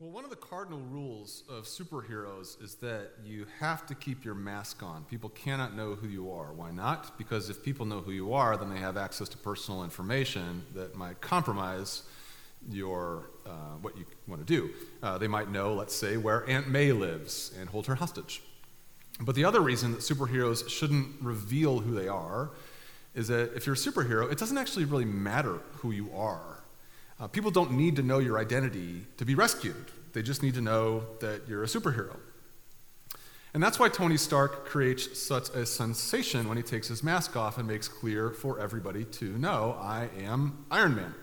Well, one of the cardinal rules of superheroes is that you have to keep your mask on. People cannot know who you are. Why not? Because if people know who you are, then they have access to personal information that might compromise your uh, what you want to do. Uh, they might know, let's say, where Aunt May lives and hold her hostage. But the other reason that superheroes shouldn't reveal who they are is that if you're a superhero, it doesn't actually really matter who you are. Uh, people don't need to know your identity to be rescued, they just need to know that you're a superhero. And that's why Tony Stark creates such a sensation when he takes his mask off and makes clear for everybody to know I am Iron Man.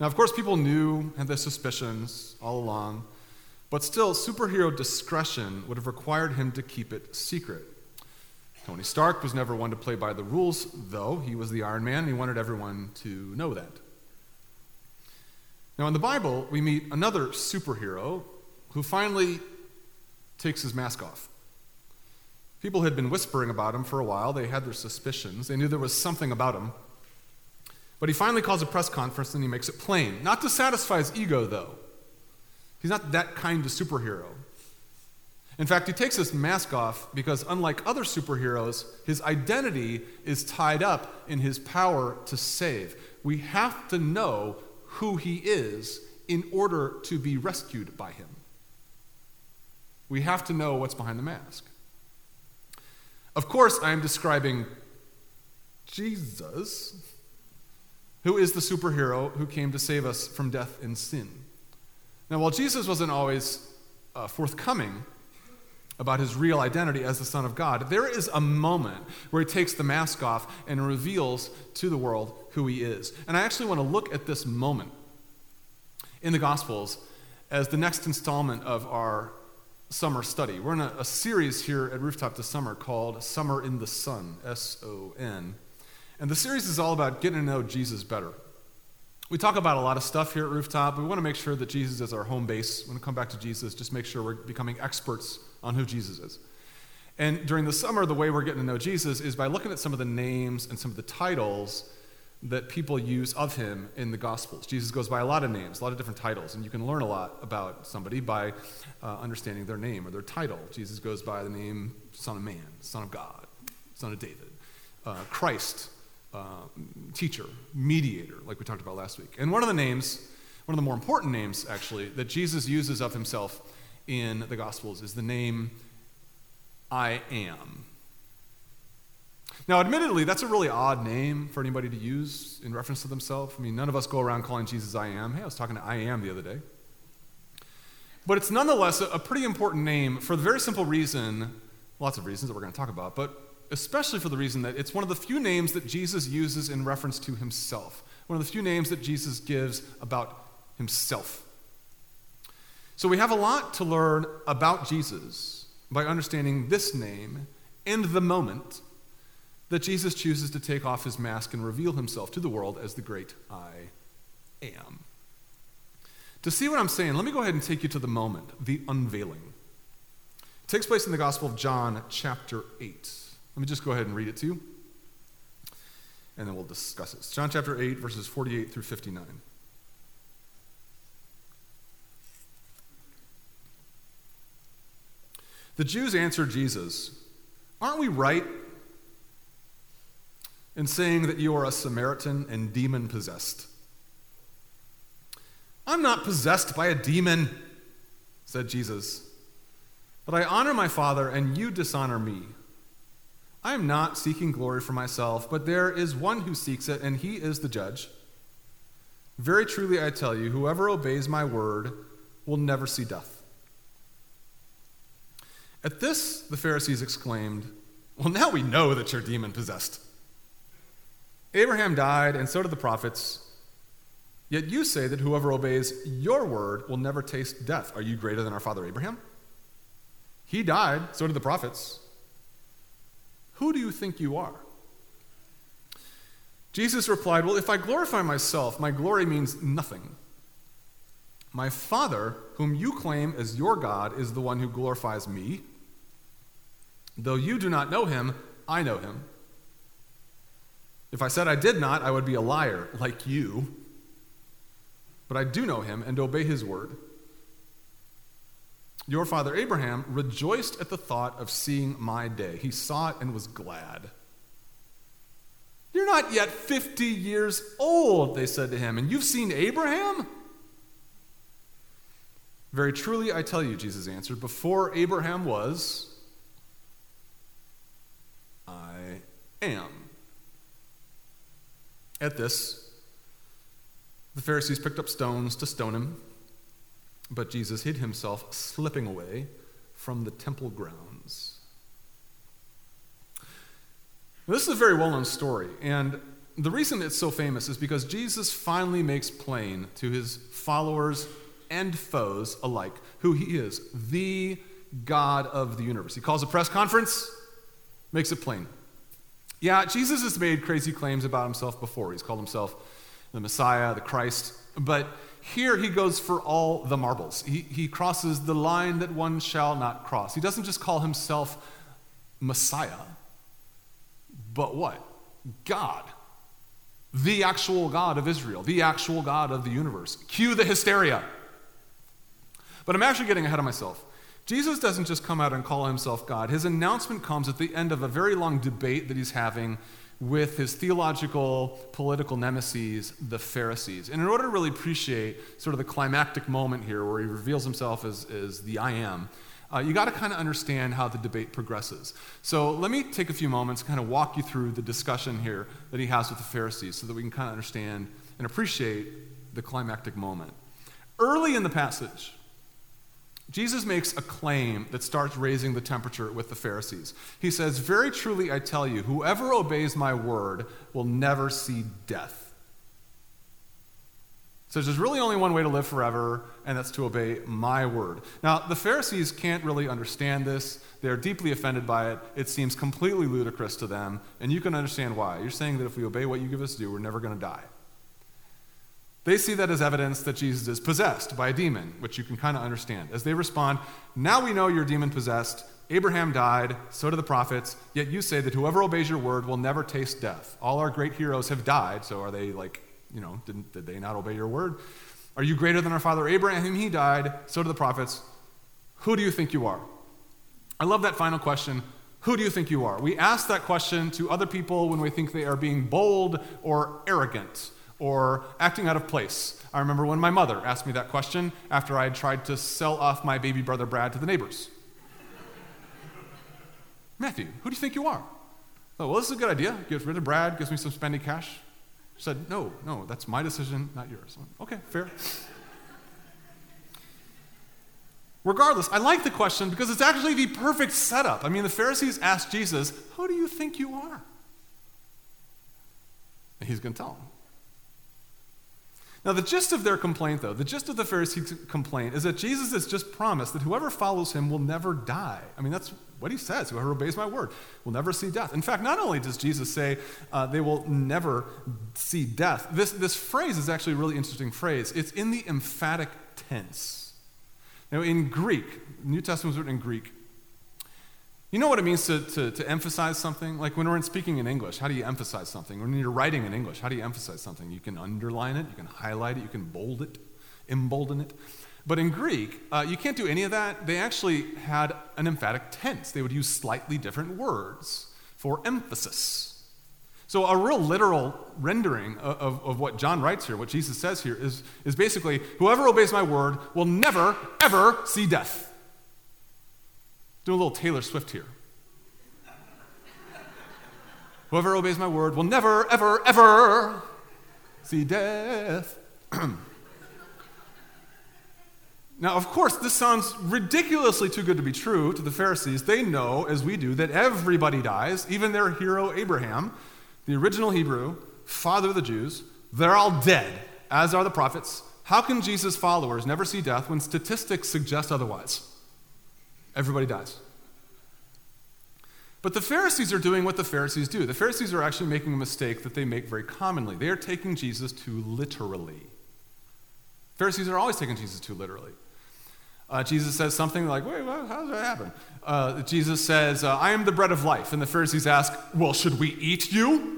Now, of course, people knew, had their suspicions all along, but still, superhero discretion would have required him to keep it secret. Tony Stark was never one to play by the rules, though. He was the Iron Man, and he wanted everyone to know that. Now, in the Bible, we meet another superhero who finally takes his mask off. People had been whispering about him for a while. They had their suspicions. They knew there was something about him. But he finally calls a press conference and he makes it plain. Not to satisfy his ego, though. He's not that kind of superhero. In fact, he takes his mask off because, unlike other superheroes, his identity is tied up in his power to save. We have to know who he is in order to be rescued by him. We have to know what's behind the mask. Of course, I am describing Jesus, who is the superhero who came to save us from death and sin. Now, while Jesus wasn't always uh, forthcoming about his real identity as the Son of God, there is a moment where he takes the mask off and reveals to the world who he is. And I actually want to look at this moment in the Gospels as the next installment of our summer study. We're in a, a series here at Rooftop this summer called Summer in the Son, S O N. And the series is all about getting to know Jesus better. We talk about a lot of stuff here at Rooftop. We want to make sure that Jesus is our home base. When we come back to Jesus, just make sure we're becoming experts on who Jesus is. And during the summer, the way we're getting to know Jesus is by looking at some of the names and some of the titles that people use of him in the Gospels. Jesus goes by a lot of names, a lot of different titles, and you can learn a lot about somebody by uh, understanding their name or their title. Jesus goes by the name Son of Man, Son of God, Son of David, uh, Christ, uh, teacher, mediator, like we talked about last week. And one of the names, one of the more important names, actually, that Jesus uses of himself in the Gospels is the name I am. Now, admittedly, that's a really odd name for anybody to use in reference to themselves. I mean, none of us go around calling Jesus I am. Hey, I was talking to I am the other day. But it's nonetheless a, pretty important name for the very simple reason, lots of reasons that we're going to talk about, but especially for the reason that it's one of the few names that Jesus uses in reference to himself, one of the few names that Jesus gives about himself. So we have a lot to learn about Jesus by understanding this name and the moment that Jesus chooses to take off his mask and reveal himself to the world as the great I am. To see what I'm saying, let me go ahead and take you to the moment, the unveiling. It takes place in the Gospel of John, chapter 8. Let me just go ahead and read it to you, and then we'll discuss it. John chapter 8, verses 48 through 59. The Jews answered Jesus, Aren't we right in saying that you are a Samaritan and demon possessed? I'm not possessed by a demon, said Jesus, but I honor my Father, and you dishonor me. I am not seeking glory for myself, but there is one who seeks it, and he is the judge. Very truly, I tell you, whoever obeys my word will never see death. At this, the Pharisees exclaimed, Well, now we know that you're demon possessed. Abraham died, and so did the prophets. Yet you say that whoever obeys your word will never taste death. Are you greater than our father Abraham? He died, so did the prophets. Who do you think you are? Jesus replied, Well, if I glorify myself, my glory means nothing. My Father, whom you claim as your God, is the one who glorifies me. Though you do not know him, I know him. If I said I did not, I would be a liar, like you. But I do know him and obey his word. Your father Abraham rejoiced at the thought of seeing my day. He saw it and was glad. You're not yet 50 years old, they said to him, and you've seen Abraham? Very truly, I tell you, Jesus answered, before Abraham was, I am. At this, the Pharisees picked up stones to stone him. But Jesus hid himself, slipping away from the temple grounds. This is a very well known story, and the reason it's so famous is because Jesus finally makes plain to his followers and foes alike who he is the God of the universe. He calls a press conference, makes it plain. Yeah, Jesus has made crazy claims about himself before. He's called himself the Messiah, the Christ, but here he goes for all the marbles. He, he crosses the line that one shall not cross. He doesn't just call himself Messiah, but what? God. The actual God of Israel, the actual God of the universe. Cue the hysteria. But I'm actually getting ahead of myself. Jesus doesn't just come out and call himself God. His announcement comes at the end of a very long debate that he's having with his theological, political nemesis, the Pharisees. And in order to really appreciate sort of the climactic moment here where he reveals himself as, as the I am, uh, you got to kind of understand how the debate progresses. So let me take a few moments, kind of walk you through the discussion here that he has with the Pharisees so that we can kind of understand and appreciate the climactic moment. Early in the passage, Jesus makes a claim that starts raising the temperature with the Pharisees. He says, Very truly I tell you, whoever obeys my word will never see death. So there's really only one way to live forever, and that's to obey my word. Now, the Pharisees can't really understand this. They're deeply offended by it. It seems completely ludicrous to them, and you can understand why. You're saying that if we obey what you give us to do, we're never going to die. They see that as evidence that Jesus is possessed by a demon, which you can kind of understand. As they respond, Now we know you're demon possessed. Abraham died, so do the prophets, yet you say that whoever obeys your word will never taste death. All our great heroes have died, so are they like, you know, didn't, did they not obey your word? Are you greater than our father Abraham? He died, so do the prophets. Who do you think you are? I love that final question. Who do you think you are? We ask that question to other people when we think they are being bold or arrogant or acting out of place. I remember when my mother asked me that question after I had tried to sell off my baby brother Brad to the neighbors. Matthew, who do you think you are? Oh, well, this is a good idea. Get rid of Brad, gives me some spending cash. I said, no, no, that's my decision, not yours. Okay, fair. Regardless, I like the question because it's actually the perfect setup. I mean, the Pharisees asked Jesus, Who do you think you are? And he's going to tell them. Now, the gist of their complaint, though, the gist of the Pharisees' complaint is that Jesus has just promised that whoever follows him will never die. I mean, that's what he says. Whoever obeys my word will never see death. In fact, not only does Jesus say uh, they will never see death, this, this phrase is actually a really interesting phrase. It's in the emphatic tense. Now, in Greek, New Testament was written in Greek. You know what it means to, to, to, emphasize something? Like when we're speaking in English, how do you emphasize something? When you're writing in English, how do you emphasize something? You can underline it, you can highlight it, you can bold it, embolden it. But in Greek, uh, you can't do any of that. They actually had an emphatic tense. They would use slightly different words for emphasis. So, a real literal rendering of, of, of what John writes here, what Jesus says here, is, is basically whoever obeys my word will never, ever see death. Do a little Taylor Swift here. Whoever obeys my word will never, ever, ever see death. now, of course, this sounds ridiculously too good to be true to the Pharisees. They know, as we do, that everybody dies, even their hero Abraham, the original Hebrew, father of the Jews. They're all dead, as are the prophets. How can Jesus' followers never see death when statistics suggest otherwise? Everybody dies. But the Pharisees are doing what the Pharisees do. The Pharisees are actually making a mistake that they make very commonly. They are taking Jesus too literally. Pharisees are always taking Jesus too literally. Uh, Jesus says something like, wait, how does that happen? Uh, Jesus says, uh, I am the bread of life. And the Pharisees ask, well, should we eat you?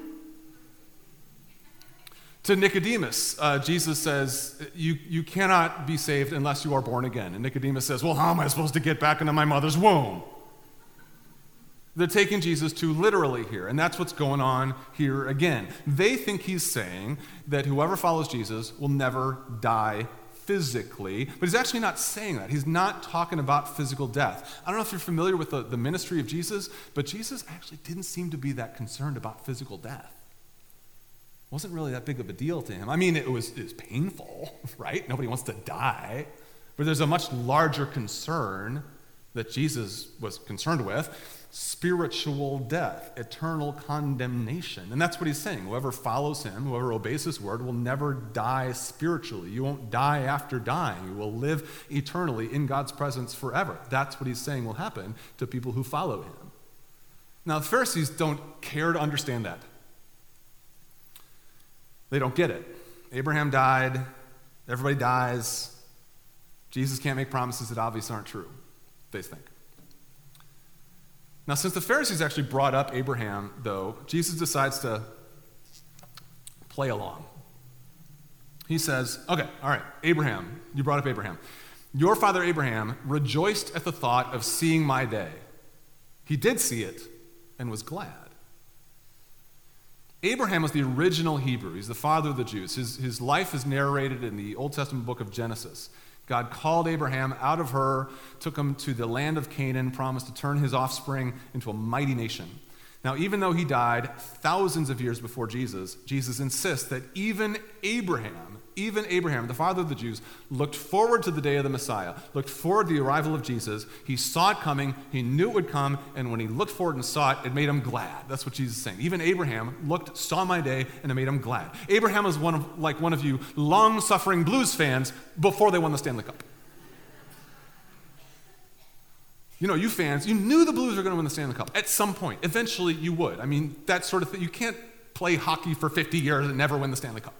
To Nicodemus, uh, Jesus says, you, you cannot be saved unless you are born again. And Nicodemus says, Well, how am I supposed to get back into my mother's womb? They're taking Jesus too literally here, and that's what's going on here again. They think he's saying that whoever follows Jesus will never die physically, but he's actually not saying that. He's not talking about physical death. I don't know if you're familiar with the, the ministry of Jesus, but Jesus actually didn't seem to be that concerned about physical death. Wasn't really that big of a deal to him. I mean, it was, it was painful, right? Nobody wants to die. But there's a much larger concern that Jesus was concerned with spiritual death, eternal condemnation. And that's what he's saying. Whoever follows him, whoever obeys his word, will never die spiritually. You won't die after dying. You will live eternally in God's presence forever. That's what he's saying will happen to people who follow him. Now, the Pharisees don't care to understand that. They don't get it. Abraham died, everybody dies. Jesus can't make promises that obviously aren't true, they think. Now, since the Pharisees actually brought up Abraham, though, Jesus decides to play along. He says, Okay, all right, Abraham, you brought up Abraham. Your father Abraham rejoiced at the thought of seeing my day. He did see it and was glad. Abraham was the original Hebrew. He's the father of the Jews. His, his life is narrated in the Old Testament book of Genesis. God called Abraham out of Ur, took him to the land of Canaan, promised to turn his offspring into a mighty nation. Now, even though he died thousands of years before Jesus, Jesus insists that even Abraham, even Abraham, the father of the Jews, looked forward to the day of the Messiah, looked forward to the arrival of Jesus. He saw it coming, he knew it would come, and when he looked forward and saw it, it made him glad. That's what Jesus is saying. Even Abraham looked, saw my day, and it made him glad. Abraham was one of, like one of you long suffering blues fans before they won the Stanley Cup. You know, you fans, you knew the Blues were going to win the Stanley Cup at some point. Eventually, you would. I mean, that sort of thing. You can't play hockey for 50 years and never win the Stanley Cup.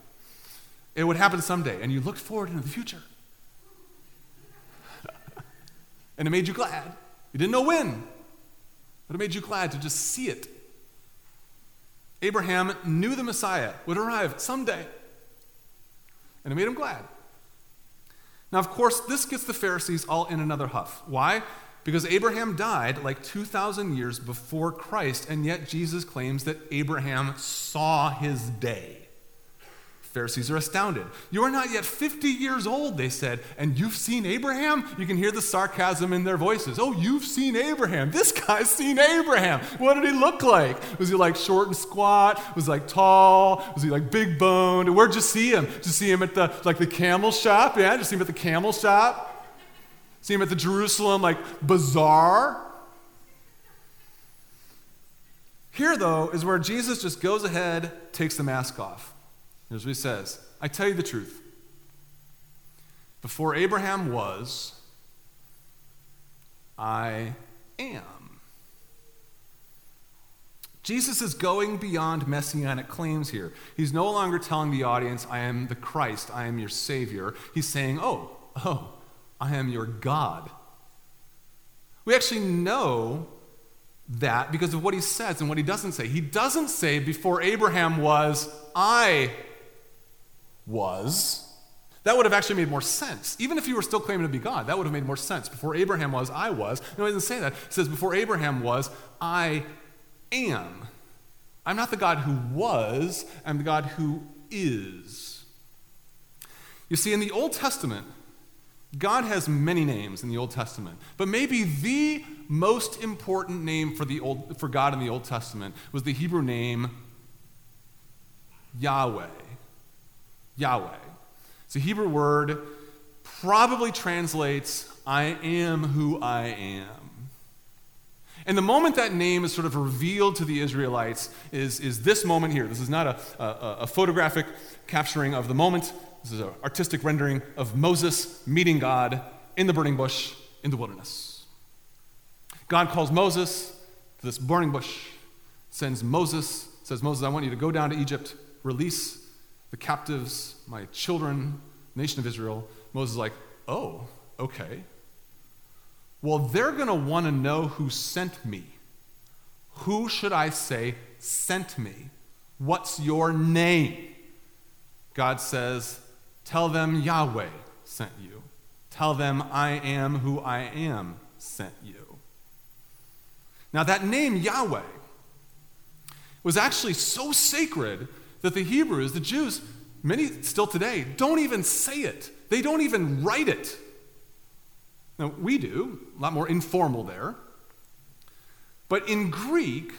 It would happen someday, and you looked forward into the future. and it made you glad. You didn't know when, but it made you glad to just see it. Abraham knew the Messiah would arrive someday, and it made him glad. Now, of course, this gets the Pharisees all in another huff. Why? Because Abraham died like 2,000 years before Christ, and yet Jesus claims that Abraham saw his day. Pharisees are astounded. You are not yet 50 years old, they said, and you've seen Abraham? You can hear the sarcasm in their voices. Oh, you've seen Abraham. This guy's seen Abraham. What did he look like? Was he like short and squat? Was he like tall? Was he like big boned? Where'd you see him? Did you see him at the like the camel shop? Yeah, did you see him at the camel shop? See him at the Jerusalem like bazaar. Here, though, is where Jesus just goes ahead, takes the mask off. Here's what he says I tell you the truth. Before Abraham was, I am. Jesus is going beyond messianic claims here. He's no longer telling the audience, I am the Christ, I am your Savior. He's saying, Oh, oh, I am your God. We actually know that because of what he says and what he doesn't say. He doesn't say, Before Abraham was, I was. That would have actually made more sense. Even if you were still claiming to be God, that would have made more sense. Before Abraham was, I was. No, he doesn't say that. He says, Before Abraham was, I am. I'm not the God who was, I'm the God who is. You see, in the Old Testament, God has many names in the Old Testament, but maybe the most important name for, the Old, for God in the Old Testament was the Hebrew name Yahweh. Yahweh. It's a Hebrew word, probably translates, I am who I am. And the moment that name is sort of revealed to the Israelites is, is this moment here. This is not a, a, a photographic capturing of the moment. This is an artistic rendering of Moses meeting God in the burning bush in the wilderness. God calls Moses to this burning bush, sends Moses, says, Moses, I want you to go down to Egypt, release the captives, my children, nation of Israel. Moses is like, oh, okay. Well, they're going to want to know who sent me. Who should I say sent me? What's your name? God says, Tell them Yahweh sent you. Tell them I am who I am sent you. Now, that name Yahweh was actually so sacred that the Hebrews, the Jews, many still today, don't even say it. They don't even write it. Now, we do, a lot more informal there. But in Greek,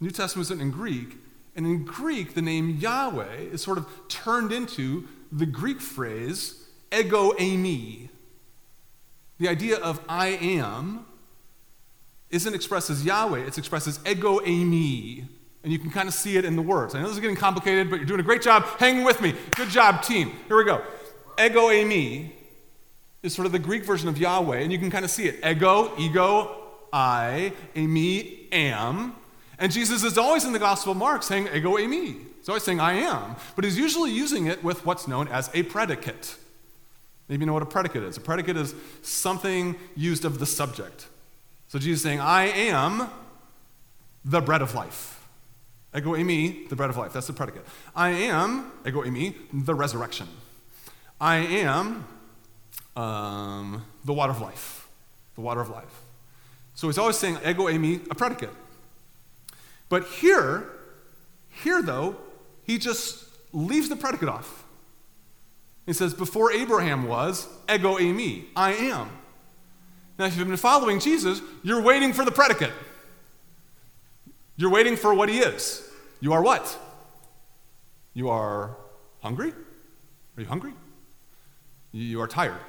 New Testament is in Greek, and in Greek, the name Yahweh is sort of turned into the Greek phrase ego eimi. The idea of I am isn't expressed as Yahweh, it's expressed as ego eimi. And you can kind of see it in the words. I know this is getting complicated, but you're doing a great job hanging with me. Good job, team. Here we go. Ego eimi is sort of the Greek version of Yahweh, and you can kind of see it. Ego, ego, I, eimi, am. And Jesus is always in the Gospel of Mark saying ego eimi. He's always saying I am, but he's usually using it with what's known as a predicate. Maybe you know what a predicate is. A predicate is something used of the subject. So Jesus is saying, I am the bread of life. Ego eimi, the bread of life. That's the predicate. I am, ego eimi, the resurrection. I am um, the water of life. The water of life. So he's always saying ego eimi, a predicate. But here, here though, he just leaves the predicate off. He says, Before Abraham was, ego eimi, I am. Now, if you've been following Jesus, you're waiting for the predicate. You're waiting for what he is. You are what? You are hungry? Are you hungry? You are tired.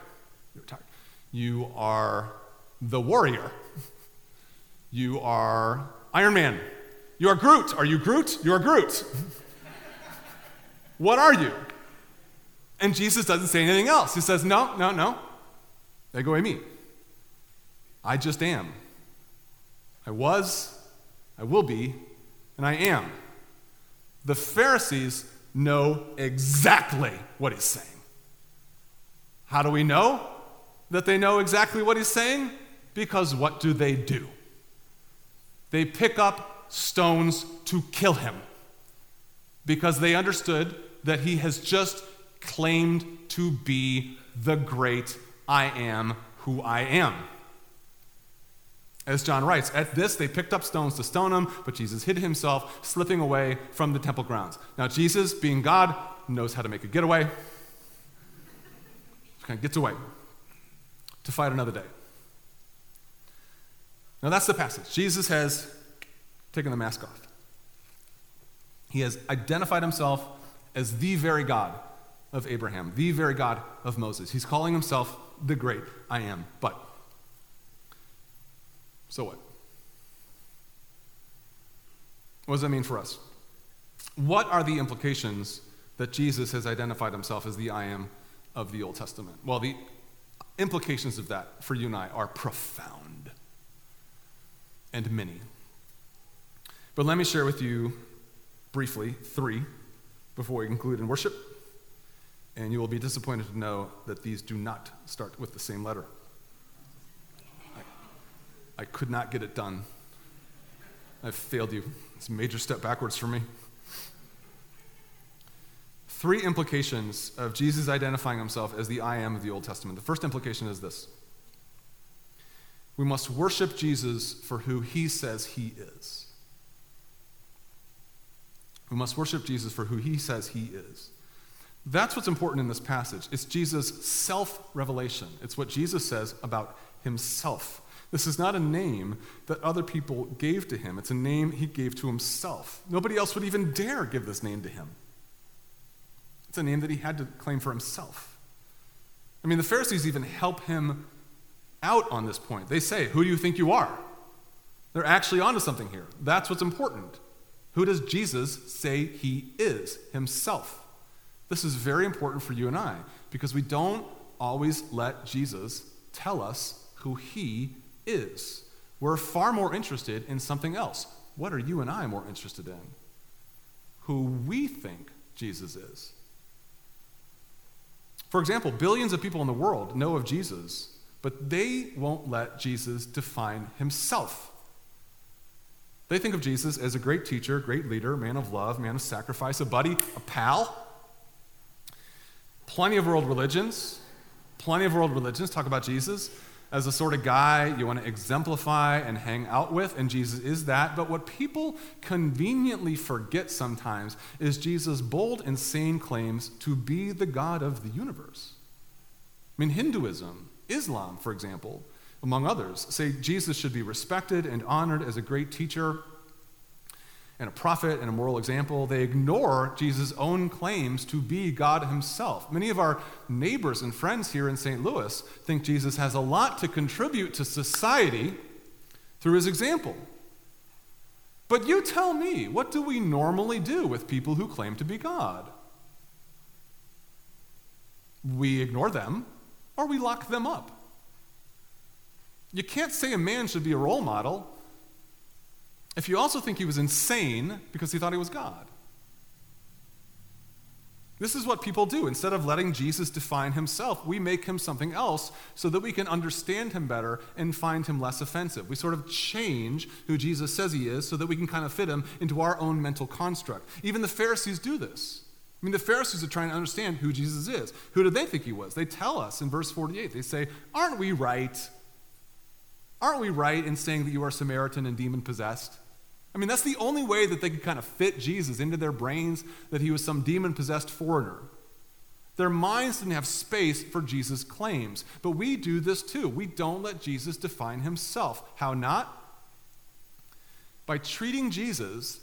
You're tired. You are the warrior. You are Iron Man. You are Groot. Are you Groot? You are Groot. what are you? And Jesus doesn't say anything else. He says, No, no, no. Ego eimi. I just am. I was, I will be, and I am. The Pharisees know exactly what he's saying. How do we know that they know exactly what he's saying? Because what do they do? They pick up stones to kill him because they understood that he has just claimed to be the great I am who I am. As John writes, at this they picked up stones to stone him, but Jesus hid himself, slipping away from the temple grounds. Now, Jesus, being God, knows how to make a getaway. Kind of gets away to fight another day. Now, that's the passage. Jesus has taken the mask off. He has identified himself as the very God of Abraham, the very God of Moses. He's calling himself the great I am. But, so what? What does that mean for us? What are the implications that Jesus has identified himself as the I am of the Old Testament? Well, the implications of that for you and I are profound and many. But let me share with you briefly three before we conclude in worship. And you will be disappointed to know that these do not start with the same letter. I, could not get it done. I've failed you. It's a major step backwards for me. Three implications of Jesus identifying himself as the I am of the Old Testament. The first implication is this we must worship Jesus for who he says he is. We must worship Jesus for who he says he is. That's what's important in this passage. It's Jesus' self revelation. It's what Jesus says about himself. This is not a name that other people gave to him, it's a name he gave to himself. Nobody else would even dare give this name to him. It's a name that he had to claim for himself. I mean, the Pharisees even help him out on this point. They say, Who do you think you are? They're actually onto something here. That's what's important. Who does Jesus say he is himself? This is very important for you and I because we don't always let Jesus tell us who he is. We're far more interested in something else. What are you and I more interested in? Who we think Jesus is. For example, billions of people in the world know of Jesus, but they won't let Jesus define himself. They think of Jesus as a great teacher, great leader, man of love, man of sacrifice, a buddy, a pal. Plenty of world religions, plenty of world religions talk about Jesus as the sort of guy you want to exemplify and hang out with, and Jesus is that. But what people conveniently forget sometimes is Jesus' bold, insane claims to be the God of the universe. I mean, Hinduism, Islam, for example, among others, say Jesus should be respected and honored as a great teacher and a prophet and a moral example, they ignore Jesus' own claims to be God himself. Many of our neighbors and friends here in St. Louis think Jesus has a lot to contribute to society through his example. But you tell me, what do we normally do with people who claim to be God? We ignore them or we lock them up. You can't say a man should be a role model if you also think he was insane because he thought he was God. This is what people do. Instead of letting Jesus define himself, we make him something else so that we can understand him better and find him less offensive. We sort of change who Jesus says he is so that we can kind of fit him into our own mental construct. Even the Pharisees do this. I mean, the Pharisees are trying to understand who Jesus is. Who do they think he was? They tell us in verse 48, they say, Aren't we right? Aren't we right in saying that you are Samaritan and demon possessed? I mean, that's the only way that they could kind of fit Jesus into their brains that he was some demon possessed foreigner. Their minds didn't have space for Jesus' claims. But we do this too. We don't let Jesus define himself. How not? By treating Jesus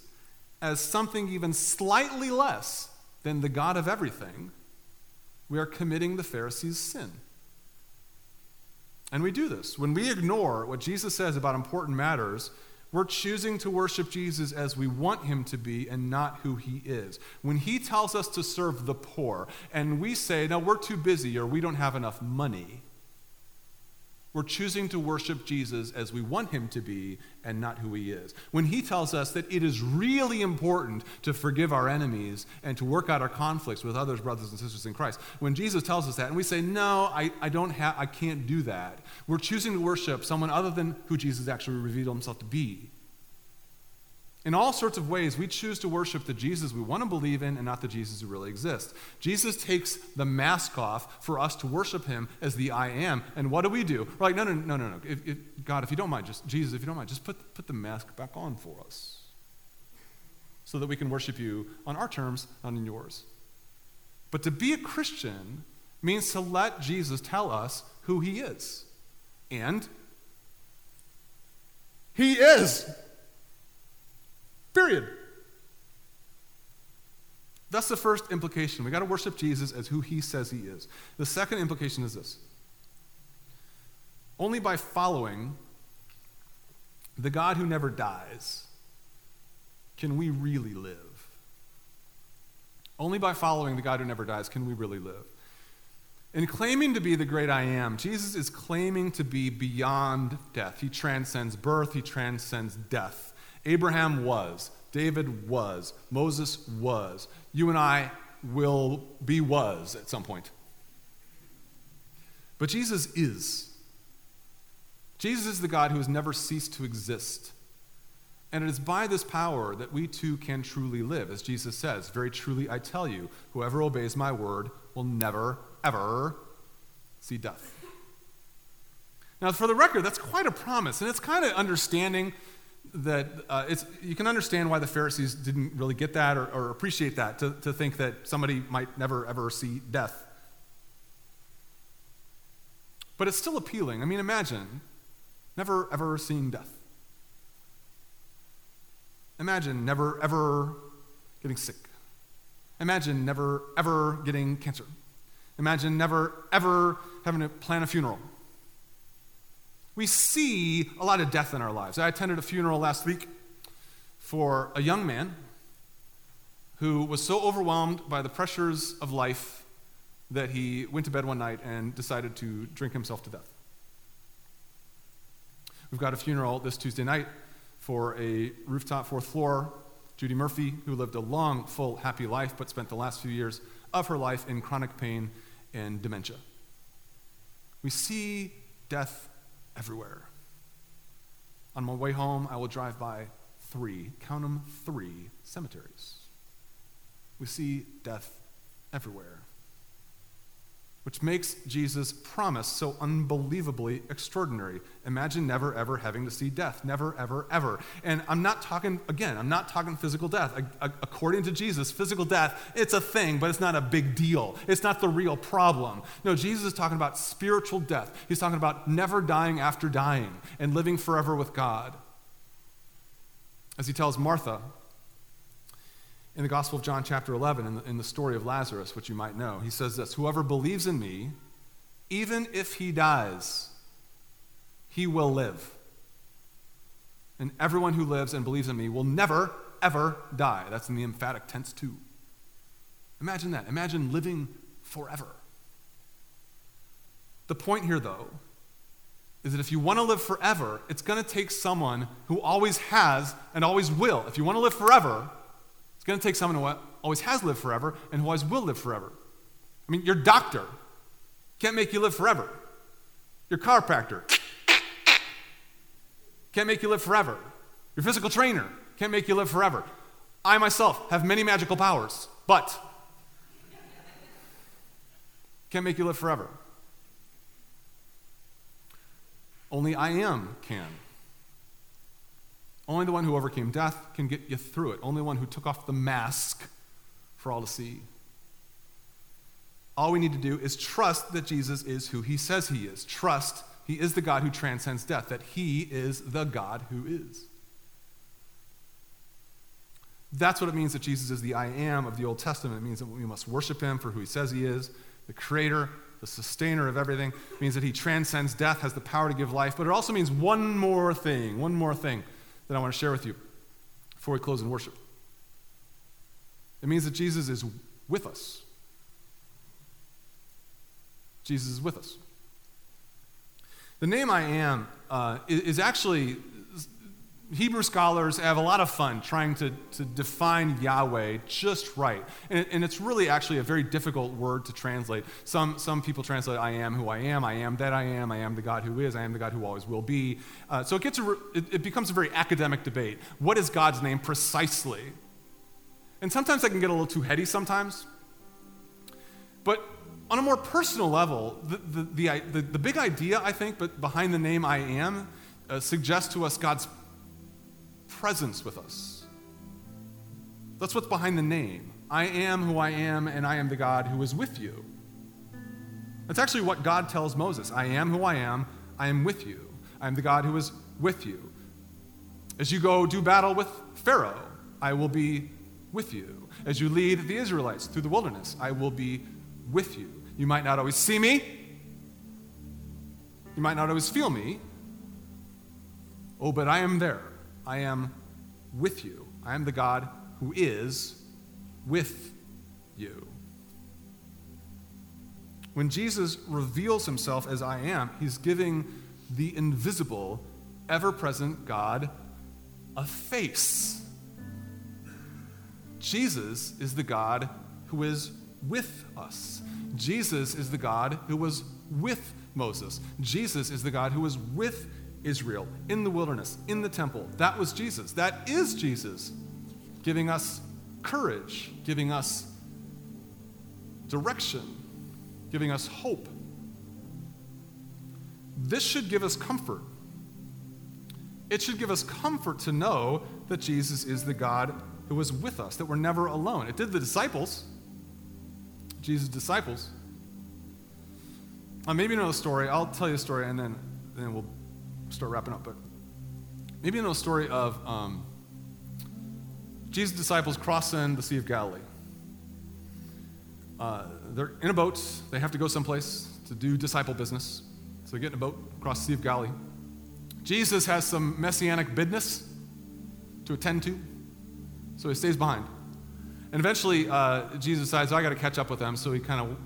as something even slightly less than the God of everything, we are committing the Pharisees' sin. And we do this. When we ignore what Jesus says about important matters, we're choosing to worship Jesus as we want him to be and not who he is. When he tells us to serve the poor and we say, no, we're too busy or we don't have enough money, we're choosing to worship Jesus as we want him to be and not who he is. When he tells us that it is really important to forgive our enemies and to work out our conflicts with others, brothers and sisters in Christ, when Jesus tells us that and we say, no, I, I don't have, I can't do that, we're choosing to worship someone other than who Jesus actually revealed himself to be. In all sorts of ways, we choose to worship the Jesus we want to believe in and not the Jesus who really exists. Jesus takes the mask off for us to worship him as the I am. And what do we do? We're like, no, no, no, no, no. If, if, God, if you don't mind, just, Jesus, if you don't mind, just put, put the mask back on for us so that we can worship you on our terms, not in yours. But to be a Christian means to let Jesus tell us who he is. And he is. Period. That's the first implication. We got to worship Jesus as who he says he is. The second implication is this only by following the God who never dies can we really live. Only by following the God who never dies can we really live. In claiming to be the great I am, Jesus is claiming to be beyond death. He transcends birth, he transcends death. Abraham was, David was, Moses was. You and I will be was at some point. But Jesus is. Jesus is the God who has never ceased to exist. And it is by this power that we too can truly live. As Jesus says, Very truly I tell you, whoever obeys my word will never, ever see death. Now, for the record, that's quite a promise, and it's kind of understanding that uh, it's, you can understand why the Pharisees didn't really get that or, or appreciate that, to, to think that somebody might never ever see death. But it's still appealing. I mean, imagine never ever seeing death. Imagine never ever getting sick. Imagine never ever getting cancer. Imagine never ever having to plan a funeral we see a lot of death in our lives. I attended a funeral last week for a young man who was so overwhelmed by the pressures of life that he went to bed one night and decided to drink himself to death. We've got a funeral this Tuesday night for a rooftop fourth floor, Judy Murphy, who lived a long, full, happy life, but spent the last few years of her life in chronic pain and dementia. We see death everywhere. On my way home, I will drive by three, count them, three cemeteries. We see death everywhere. Which makes Jesus' promise so unbelievably extraordinary. Imagine never ever having to see death. Never, ever, ever. And I'm not talking, again, I'm not talking physical death. According to Jesus, physical death, it's a thing, but it's not a big deal. It's not the real problem. No, Jesus is talking about spiritual death. He's talking about never dying after dying and living forever with God. As he tells Martha, in the Gospel of John, chapter 11, in the, in the, story of Lazarus, which you might know, he says this Whoever believes in me, even if he dies, he will live. And everyone who lives and believes in me will never, ever die. That's in the emphatic tense, too. Imagine that. Imagine living forever. The point here, though, is that if you want to live forever, it's going to take someone who always has and always will. If you want to live forever, it's going to take someone who always has lived forever and who always will live forever. I mean, your doctor can't make you live forever. Your chiropractor can't make you live forever. Your physical trainer can't make you live forever. I myself have many magical powers, but can't make you live forever. Only I am can. Only the one who overcame death can get you through it. Only one who took off the mask for all to see. All we need to do is trust that Jesus is who he says he is. Trust he is the God who transcends death, that he is the God who is. That's what it means that Jesus is the I am of the Old Testament. It means that we must worship him for who he says he is, the creator, the sustainer of everything. It means that he transcends death, has the power to give life. But it also means one more thing, one more thing that I want to share with you before we close in worship. It means that Jesus is with us. Jesus is with us. The name I am uh, is actually Hebrew scholars have a lot of fun trying to, to define Yahweh just right. And, and, it's really actually a very difficult word to translate. Some, some people translate, I am who I am, I am that I am, I am the God who is, I am the God who always will be. Uh, so it, gets a, it, it becomes a very academic debate. What is God's name precisely? And sometimes that can get a little too heady sometimes. But on a more personal level, the, the, the, the, the big idea, I think, but behind the name I am, uh, suggests to us God's presence with us. That's what's behind the name. I am who I am, and I am the God who is with you. That's actually what God tells Moses I am who I am, I am with you. I am the God who is with you. As you go do battle with Pharaoh, I will be with you. As you lead the Israelites through the wilderness, I will be with you. You might not always see me, you might not always feel me. Oh, but I am there. I am with you. I am the God who is with you. When Jesus reveals himself as I am, he's giving the invisible, ever present God a face. Jesus is the God who is with us. Jesus is the God who was with Moses. Jesus is the God who was with Israel, in the wilderness, in the temple. That was Jesus. That is Jesus giving us courage, giving us direction, giving us hope. This should give us comfort. It should give us comfort to know that Jesus is the God who is with us, that we're never alone. It did the disciples, Jesus' disciples. Uh, maybe you know the story. I'll tell you a story and then, then we'll start wrapping up, but maybe you know a story of um, Jesus' disciples crossing the Sea of Galilee. Uh, they're in a boat. They have to go someplace to do disciple business. So they get in a boat, across the Sea of Galilee. Jesus has some messianic business to attend to, so he stays behind. And eventually, uh, Jesus decides, oh, I got to catch up with them. So he kind of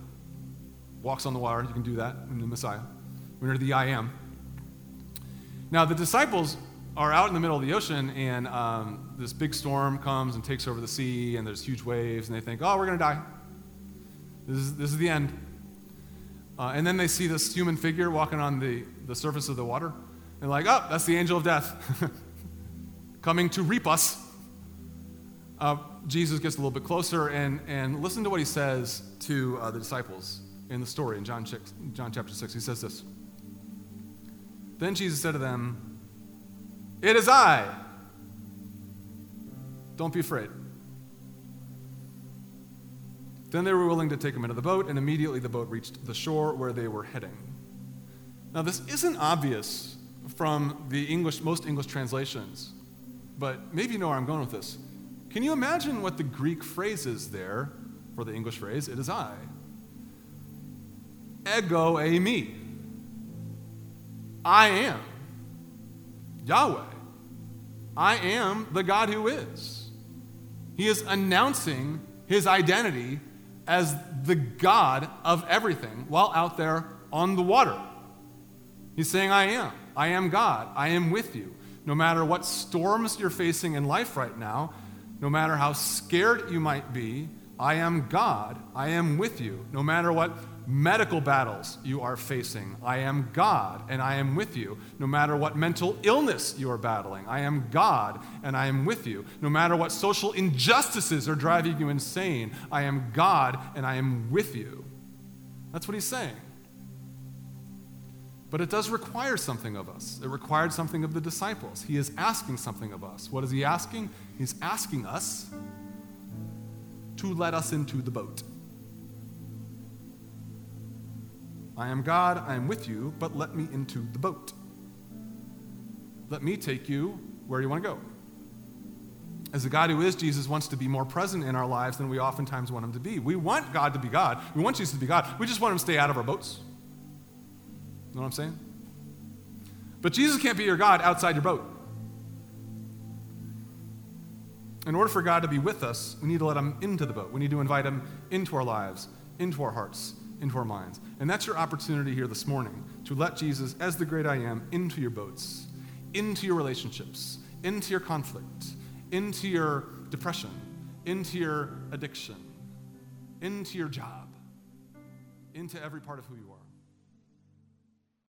walks on the water. You can do that in the Messiah. When you're the I am. Now, the disciples are out in the middle of the ocean, and um, this big storm comes and takes over the sea, and there's huge waves, and they think, oh, we're going to die. This is, this is the end. Uh, and then they see this human figure walking on the, the surface of the water. And like, oh, that's the angel of death coming to reap us. Uh, Jesus gets a little bit closer, and, and listen to what he says to uh, the disciples. in the story in John, John chapter 6. He says this Then Jesus said to them, It is I. Don't be afraid. Then they were willing to take him into the boat, and immediately the boat reached the shore where they were heading. Now, this isn't obvious from the English, most English translations, but maybe you know where I'm going with this. Can you imagine what the Greek phrase is there for the English phrase, it is I? Ego eimi. I am. Yahweh. I am the God who is. He is announcing his identity as the God of everything while out there on the water. He's saying, I am. I am God. I am with you. No matter what storms you're facing in life right now, no matter how scared you might be, I am God. I am with you. No matter what medical battles you are facing. I am God and I am with you. No matter what mental illness you are battling, I am God and I am with you. No matter what social injustices are driving you insane, I am God and I am with you. That's what he's saying. But it does require something of us. It required something of the disciples. He is asking something of us. What is he asking? He's asking us to let us into the boat. I am God, I am with you, but let me into the boat. Let me take you where you want to go. As the God who is Jesus wants to be more present in our lives than we oftentimes want him to be. We want God to be God. We want Jesus to be God. We just want him to stay out of our boats. You know what I'm saying? But Jesus can't be your God outside your boat. In order for God to be with us, we need to let him into the boat. We need to invite him into our lives, into our hearts, into our minds. And that's your opportunity here this morning to let Jesus, as the great I am, into your boats, into your relationships, into your conflict, into your depression, into your addiction, into your job, into every part of who you are.